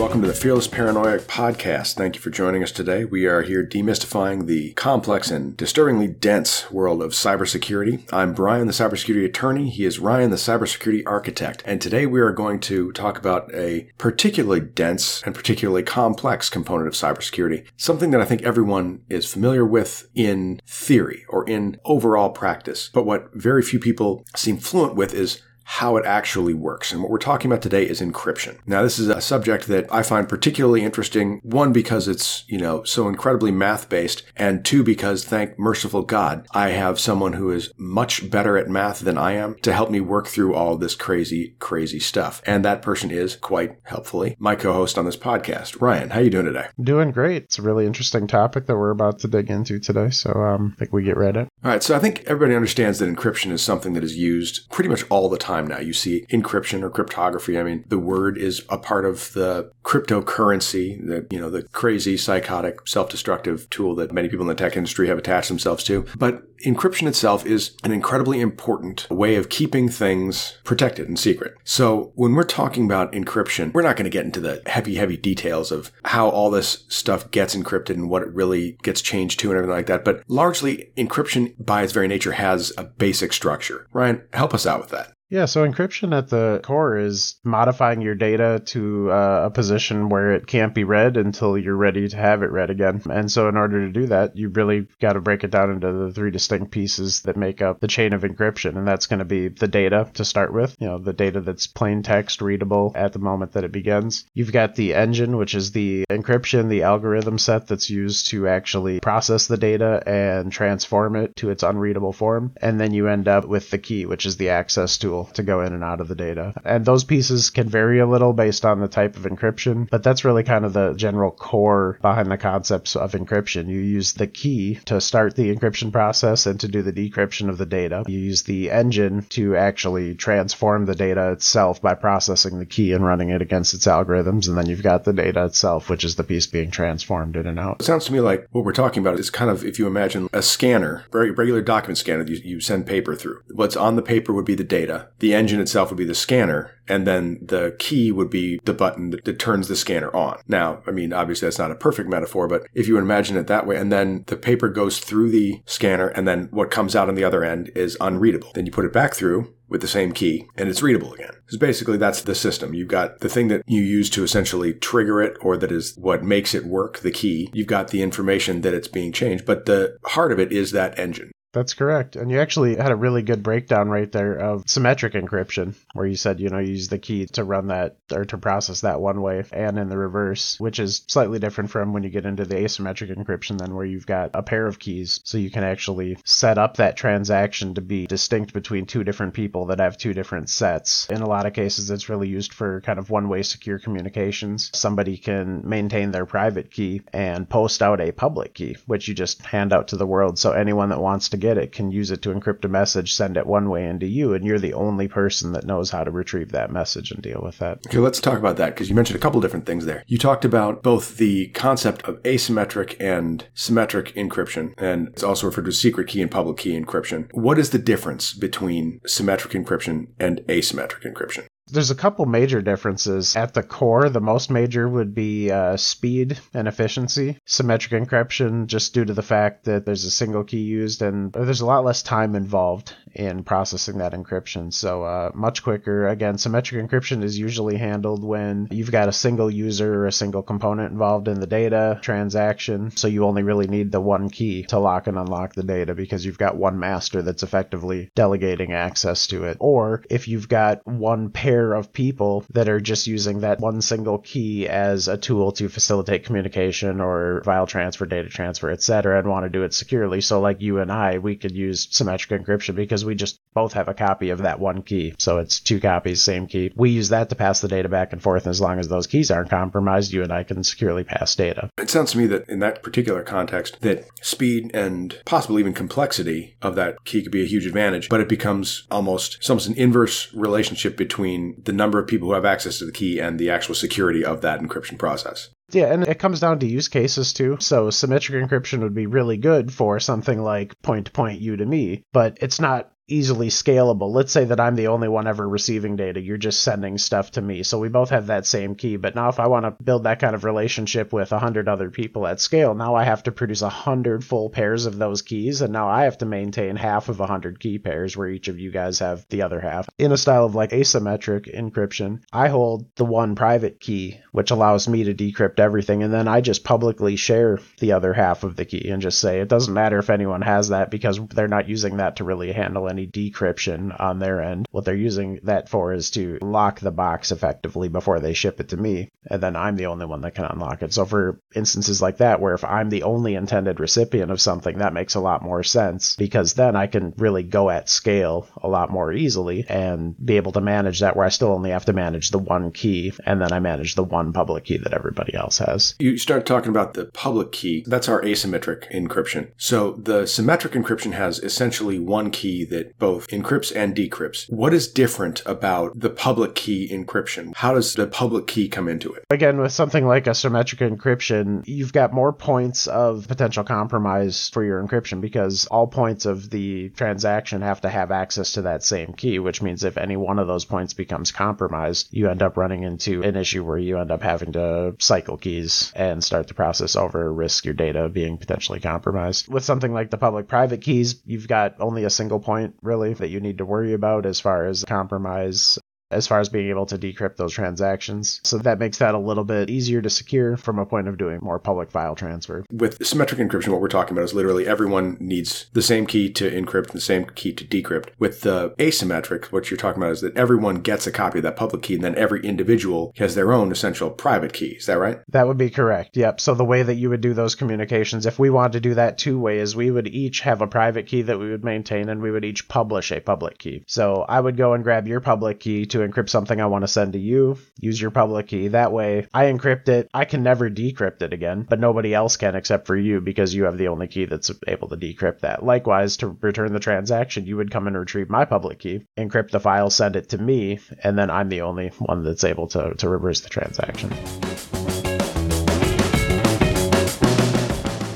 welcome to the Fearless Paranoia podcast. Thank you for joining us today. We are here demystifying the complex and disturbingly dense world of cybersecurity. I'm Brian, the cybersecurity attorney. He is Ryan, the cybersecurity architect. And today we are going to talk about a particularly dense and particularly complex component of cybersecurity, something that I think everyone is familiar with in theory or in overall practice. But what very few people seem fluent with is how it actually works. And what we're talking about today is encryption. Now, this is a subject that I find particularly interesting. One, because it's, you know, so incredibly math based. And two, because thank merciful God, I have someone who is much better at math than I am to help me work through all this crazy, crazy stuff. And that person is quite helpfully my co-host on this podcast. Ryan, how you doing today? Doing great. It's a really interesting topic that we're about to dig into today. So um, I think we get right in. All right. So I think everybody understands that encryption is something that is used pretty much all the time time now. You see encryption or cryptography. I mean, the word is a part of the cryptocurrency, the, you know, the crazy, psychotic, self-destructive tool that many people in the tech industry have attached themselves to. But encryption itself is an incredibly important way of keeping things protected and secret. So when we're talking about encryption, we're not going to get into the heavy, heavy details of how all this stuff gets encrypted and what it really gets changed to and everything like that. But largely encryption by its very nature has a basic structure. Ryan, help us out with that. Yeah, so encryption at the core is modifying your data to uh, a position where it can't be read until you're ready to have it read again. And so, in order to do that, you really got to break it down into the three distinct pieces that make up the chain of encryption. And that's going to be the data to start with, you know, the data that's plain text readable at the moment that it begins. You've got the engine, which is the encryption, the algorithm set that's used to actually process the data and transform it to its unreadable form. And then you end up with the key, which is the access tool to go in and out of the data. And those pieces can vary a little based on the type of encryption, but that's really kind of the general core behind the concepts of encryption. You use the key to start the encryption process and to do the decryption of the data. You use the engine to actually transform the data itself by processing the key and running it against its algorithms. And then you've got the data itself, which is the piece being transformed in and out. It sounds to me like what we're talking about is kind of, if you imagine a scanner, very regular document scanner, you, you send paper through. What's on the paper would be the data the engine itself would be the scanner, and then the key would be the button that, that, turns the scanner on. Now, I mean, obviously that's not a perfect metaphor, but if you imagine it that way, and then the paper goes through the scanner, and then what comes out on the other end is unreadable. Then you put it back through, with the same key and it's readable again. Because basically that's the system. You've got the thing that you use to essentially trigger it or that is what makes it work, the key. You've got the information that it's being changed, but the heart of it is that engine. That's correct. And you actually had a really good breakdown right there of symmetric encryption, where you said, you know, use the key to run that or to process that one way and in the reverse, which is slightly different from when you get into the asymmetric encryption, then where you've got a pair of keys. So you can actually set up that transaction to be distinct between two different people that have two different sets. In a lot of cases, it's really used for kind of one way secure communications. Somebody can maintain their private key and post out a public key, which you just hand out to the world. So anyone that wants to get it can use it to encrypt a message, send it one way into you, and you're the only person that knows how to retrieve that message and deal with that. Okay, let's talk about that because you mentioned a couple different things there. You talked about both the concept of asymmetric and symmetric encryption, and it's also referred to as secret key and public key encryption. What is the difference between symmetric encryption and asymmetric encryption? There's a couple major differences. At the core, the most major would be uh, speed and efficiency. Symmetric encryption, just due to the fact that there's a single key used and there's a lot less time involved in processing that encryption. So, uh, much quicker. Again, symmetric encryption is usually handled when you've got a single user or a single component involved in the data transaction. So, you only really need the one key to lock and unlock the data because you've got one master that's effectively delegating access to it. Or if you've got one pair of people that are just using that one single key as a tool to facilitate communication or file transfer, data transfer, etc., and want to do it securely. So, like you and I, we could use symmetric encryption because we just both have a copy of that one key. So it's two copies, same key. We use that to pass the data back and forth. And as long as those keys aren't compromised, you and I can securely pass data. It sounds to me that in that particular context, that speed and possibly even complexity of that key could be a huge advantage, but it becomes almost, it's almost an inverse relationship between the number of people who have access to the key and the actual security of that encryption process. Yeah, and it comes down to use cases too. So symmetric encryption would be really good for something like point to point you to me, but it's not easily scalable. Let's say that I'm the only one ever receiving data. You're just sending stuff to me. So we both have that same key. But now if I want to build that kind of relationship with a hundred other people at scale, now I have to produce a hundred full pairs of those keys. And now I have to maintain half of a hundred key pairs where each of you guys have the other half. In a style of like asymmetric encryption, I hold the one private key, which allows me to decrypt everything. And then I just publicly share the other half of the key and just say it doesn't matter if anyone has that because they're not using that to really handle any decryption on their end. What they're using that for is to lock the box effectively before they ship it to me. And then I'm the only one that can unlock it. So for instances like that, where if I'm the only intended recipient of something, that makes a lot more sense because then I can really go at scale a lot more easily and be able to manage that where I still only have to manage the one key and then I manage the one public key that everybody else has. You start talking about the public key. That's our asymmetric encryption. So the symmetric encryption has essentially one key that both encrypts and decrypts. What is different about the public key encryption? How does the public key come into it? Again, with something like a symmetric encryption, you've got more points of potential compromise for your encryption because all points of the transaction have to have access to that same key, which means if any one of those points becomes compromised, you end up running into an issue where you end up having to cycle keys and start the process over, risk your data being potentially compromised. With something like the public private keys, you've got only a single point really that you need to worry about as far as compromise as far as being able to decrypt those transactions. So that makes that a little bit easier to secure from a point of doing more public file transfer. With symmetric encryption, what we're talking about is literally everyone needs the same key to encrypt and the same key to decrypt. With the asymmetric, what you're talking about is that everyone gets a copy of that public key and then every individual has their own essential private key. Is that right? That would be correct. Yep. So the way that you would do those communications, if we wanted to do that two ways, we would each have a private key that we would maintain and we would each publish a public key. So I would go and grab your public key to encrypt something I want to send to you, use your public key. That way, I encrypt it. I can never decrypt it again, but nobody else can except for you because you have the only key that's able to decrypt that. Likewise, to return the transaction, you would come and retrieve my public key, encrypt the file, send it to me, and then I'm the only one that's able to, to reverse the transaction.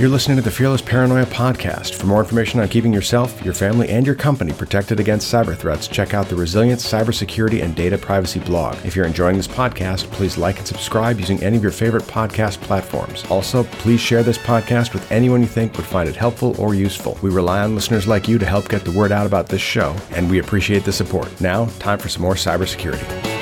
You're listening to the Fearless Paranoia podcast. For more information on keeping yourself, your family, and your company protected against cyber threats, check out the Resilience Cybersecurity and Data Privacy blog. If you're enjoying this podcast, please like and subscribe using any of your favorite podcast platforms. Also, please share this podcast with anyone you think would find it helpful or useful. We rely on listeners like you to help get the word out about this show, and we appreciate the support. Now, time for some more cybersecurity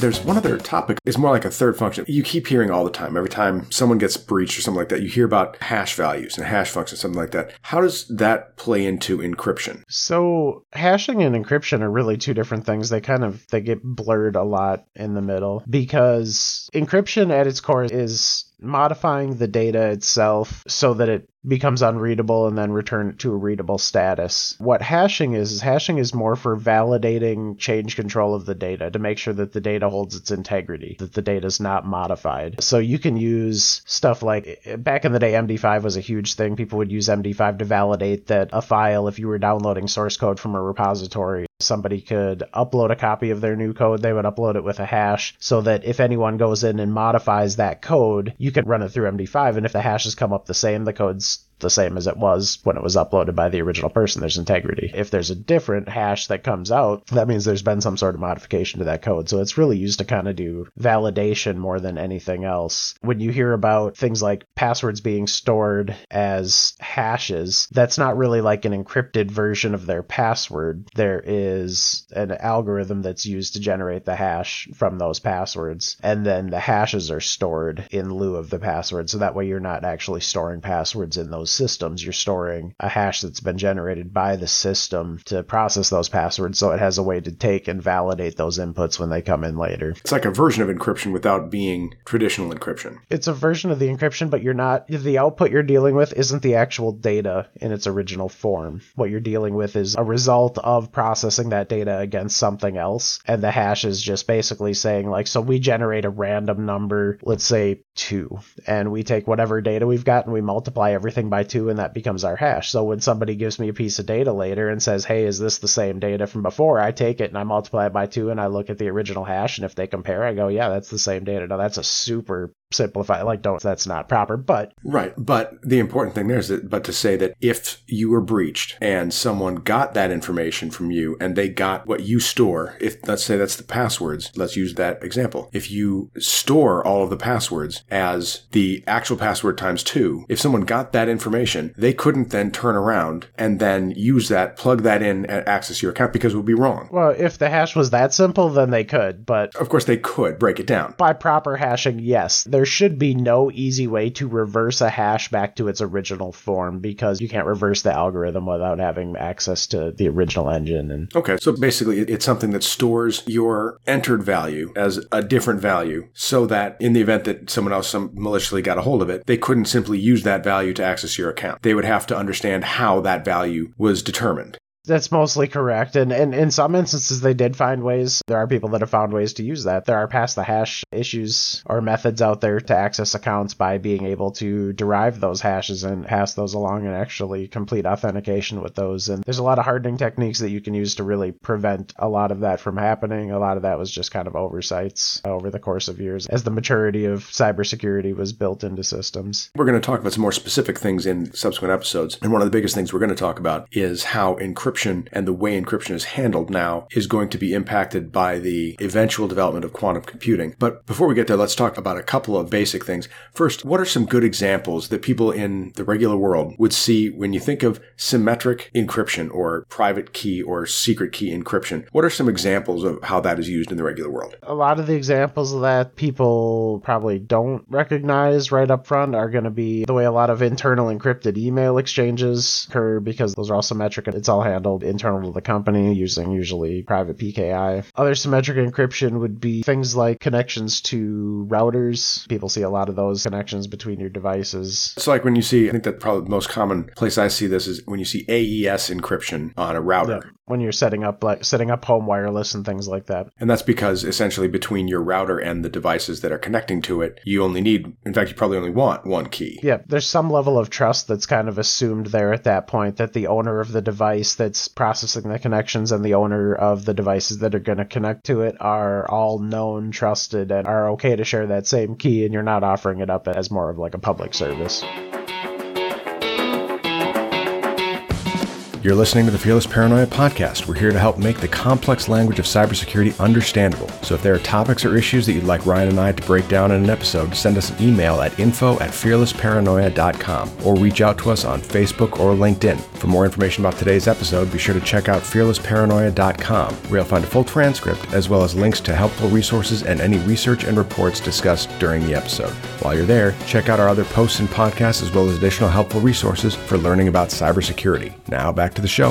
there's one other topic. It's more like a third function. You keep hearing all the time. Every time someone gets breached or something like that, you hear about hash values and hash functions, something like that. How does that play into encryption? So hashing and encryption are really two different things. They kind of they get blurred a lot in the middle because encryption at its core is modifying the data itself so that it becomes unreadable and then return it to a readable status. What hashing is, is hashing is more for validating change control of the data to make sure that the data holds its integrity, that the data is not modified. So you can use stuff like back in the day, MD5 was a huge thing. People would use MD5 to validate that a file, if you were downloading source code from a repository, somebody could upload a copy of their new code, they would upload it with a hash so that if anyone goes in and modifies that code, you can run it through MD5. And if the hashes come up the same, the code's the same as it was when it was uploaded by the original person. There's integrity. If there's a different hash that comes out, that means there's been some sort of modification to that code. So it's really used to kind of do validation more than anything else. When you hear about things like passwords being stored as hashes, that's not really like an encrypted version of their password. There is an algorithm that's used to generate the hash from those passwords. And then the hashes are stored in lieu of the password. So that way you're not actually storing passwords in those those systems, you're storing a hash that's been generated by the system to process those passwords so it has a way to take and validate those inputs when they come in later. It's like a version of encryption without being traditional encryption. It's a version of the encryption, but you're not, the output you're dealing with isn't the actual data in its original form. What you're dealing with is a result of processing that data against something else. And the hash is just basically saying, like, so we generate a random number, let's say two, and we take whatever data we've got and we multiply everything by two and that becomes our hash. So when somebody gives me a piece of data later and says, hey, is this the same data from before? I take it and I multiply it by two and I look at the original hash. And if they compare, I go, yeah, that's the same data. Now that's a super simplify like don't that's not proper but right but the important thing there is that but to say that if you were breached and someone got that information from you and they got what you store if let's say that's the passwords let's use that example. If you store all of the passwords as the actual password times two if someone got that information they couldn't then turn around and then use that plug that in and access your account because it would be wrong. Well if the hash was that simple then they could but of course they could break it down. by proper hashing yes there should be no easy way to reverse a hash back to its original form because you can't reverse the algorithm without having access to the original engine. And okay, so basically, it's something that stores your entered value as a different value, so that in the event that someone else some maliciously got a hold of it, they couldn't simply use that value to access your account. They would have to understand how that value was determined. That's mostly correct. And, and in some instances, they did find ways. There are people that have found ways to use that. There are pass the hash issues or methods out there to access accounts by being able to derive those hashes and pass those along and actually complete authentication with those. And there's a lot of hardening techniques that you can use to really prevent a lot of that from happening. A lot of that was just kind of oversights over the course of years as the maturity of cybersecurity was built into systems. We're going to talk about some more specific things in subsequent episodes. And one of the biggest things we're going to talk about is how encryption encryption and the way encryption is handled now is going to be impacted by the eventual development of quantum computing. But before we get there, let's talk about a couple of basic things. First, what are some good examples that people in the regular world would see when you think of symmetric encryption or private key or secret key encryption? What are some examples of how that is used in the regular world? A lot of the examples that people probably don't recognize right up front are going to be the way a lot of internal encrypted email exchanges occur because those are all symmetric and it's all handled handled internal to the company using usually private PKI. Other symmetric encryption would be things like connections to routers. People see a lot of those connections between your devices. It's like when you see, I think that probably the most common place I see this is when you see AES encryption on a router. Yeah when you're setting up like setting up home wireless and things like that. And that's because essentially between your router and the devices that are connecting to it, you only need in fact you probably only want one key. Yeah, there's some level of trust that's kind of assumed there at that point that the owner of the device that's processing the connections and the owner of the devices that are going to connect to it are all known, trusted and are okay to share that same key and you're not offering it up as more of like a public service. You're listening to the Fearless Paranoia podcast. We're here to help make the complex language of cybersecurity understandable. So if there are topics or issues that you'd like Ryan and I to break down in an episode, send us an email at info at fearlessparanoia.com or reach out to us on Facebook or LinkedIn. For more information about today's episode, be sure to check out fearlessparanoia.com, where you'll find a full transcript as well as links to helpful resources and any research and reports discussed during the episode. While you're there, check out our other posts and podcasts as well as additional helpful resources for learning about cybersecurity. Now back to the show.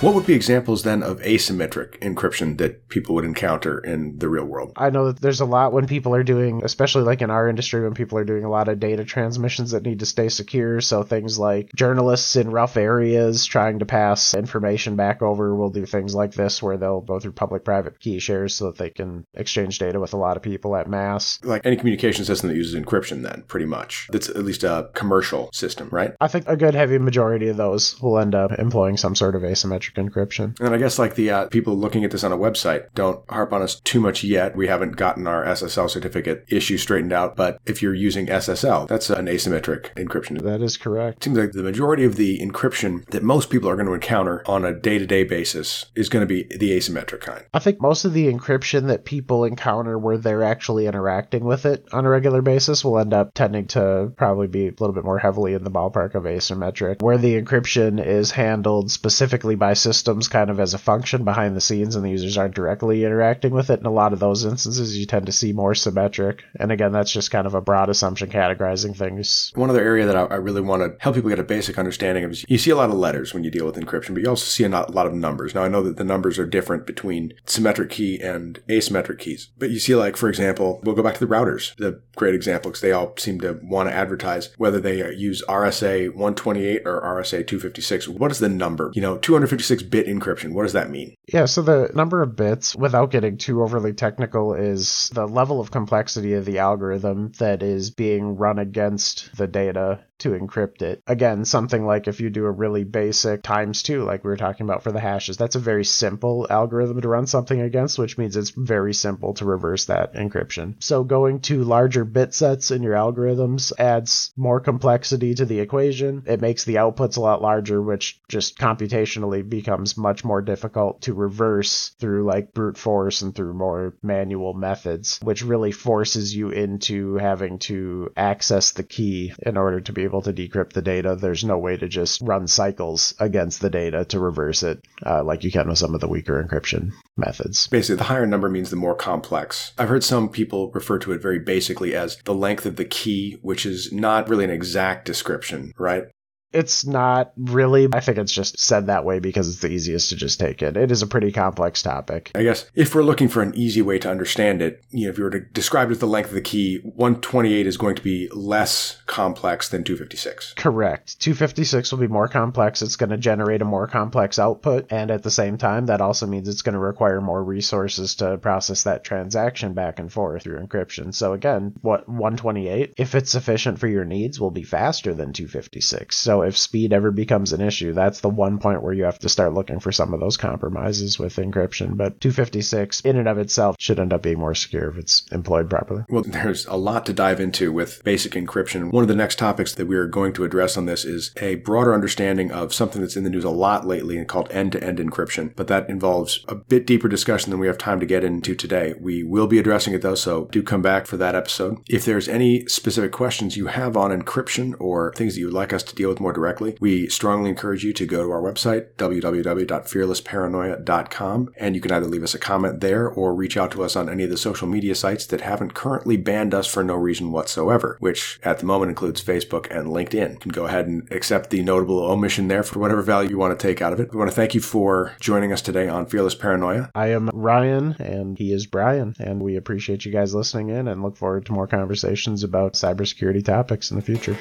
What would be examples then of asymmetric encryption that people would encounter in the real world? I know that there's a lot when people are doing, especially like in our industry, when people are doing a lot of data transmissions that need to stay secure. So things like journalists in rough areas trying to pass information back over will do things like this where they'll go through public private key shares so that they can exchange data with a lot of people at mass. Like any communication system that uses encryption, then pretty much. That's at least a commercial system, right? I think a good heavy majority of those will end up employing some sort of asymmetric encryption. And I guess like the uh, people looking at this on a website don't harp on us too much yet. We haven't gotten our SSL certificate issue straightened out, but if you're using SSL, that's an asymmetric encryption. That is correct. It seems like the majority of the encryption that most people are going to encounter on a day-to-day basis is going to be the asymmetric kind. I think most of the encryption that people encounter where they're actually interacting with it on a regular basis will end up tending to probably be a little bit more heavily in the ballpark of asymmetric, where the encryption is handled specifically by systems kind of as a function behind the scenes and the users aren't directly interacting with it. In a lot of those instances, you tend to see more symmetric. And again, that's just kind of a broad assumption categorizing things. One other area that I, really want to help people get a basic understanding of is you see a lot of letters when you deal with encryption, but you also see a lot of numbers. Now, I know that the numbers are different between symmetric key and asymmetric keys, but you see, like, for example, we'll go back to the routers, the great example, because they all seem to want to advertise whether they use RSA 128 or RSA 256. What is the number? You know, 256 bit encryption. What does that mean? Yeah, so the number of bits, without getting too overly technical, is the level of complexity of the algorithm that is being run against the data to encrypt it. Again, something like if you do a really basic times two, like we were talking about for the hashes, that's a very simple algorithm to run something against, which means it's very simple to reverse that encryption. So going to larger bit sets in your algorithms adds more complexity to the equation. It makes the outputs a lot larger, which just computationally becomes much more difficult to reverse through like brute force and through more manual methods, which really forces you into having to access the key in order to be able to decrypt the data. There's no way to just run cycles against the data to reverse it uh, like you can with some of the weaker encryption methods. Basically, the higher number means the more complex. I've heard some people refer to it very basically as the length of the key, which is not really an exact description, right? It's not really. I think it's just said that way because it's the easiest to just take it. It is a pretty complex topic. I guess if we're looking for an easy way to understand it, you know, if you were to describe it as the length of the key, 128 is going to be less complex than 256. Correct. 256 will be more complex. It's going to generate a more complex output. And at the same time, that also means it's going to require more resources to process that transaction back and forth through encryption. So again, what 128, if it's sufficient for your needs, will be faster than 256. So if speed ever becomes an issue, that's the one point where you have to start looking for some of those compromises with encryption. But 256 in and of itself should end up being more secure if it's employed properly. Well, there's a lot to dive into with basic encryption. One of the next topics that we are going to address on this is a broader understanding of something that's in the news a lot lately and called end-to-end encryption. But that involves a bit deeper discussion than we have time to get into today. We will be addressing it though, so do come back for that episode. If there's any specific questions you have on encryption or things that you would like us to deal with more directly, we strongly encourage you to go to our website, www.fearlessparanoia.com, and you can either leave us a comment there or reach out to us on any of the social media sites that haven't currently banned us for no reason whatsoever, which at the moment includes Facebook and LinkedIn. You can go ahead and accept the notable omission there for whatever value you want to take out of it. We want to thank you for joining us today on Fearless Paranoia. I am Ryan, and he is Brian, and we appreciate you guys listening in and look forward to more conversations about cybersecurity topics in the future.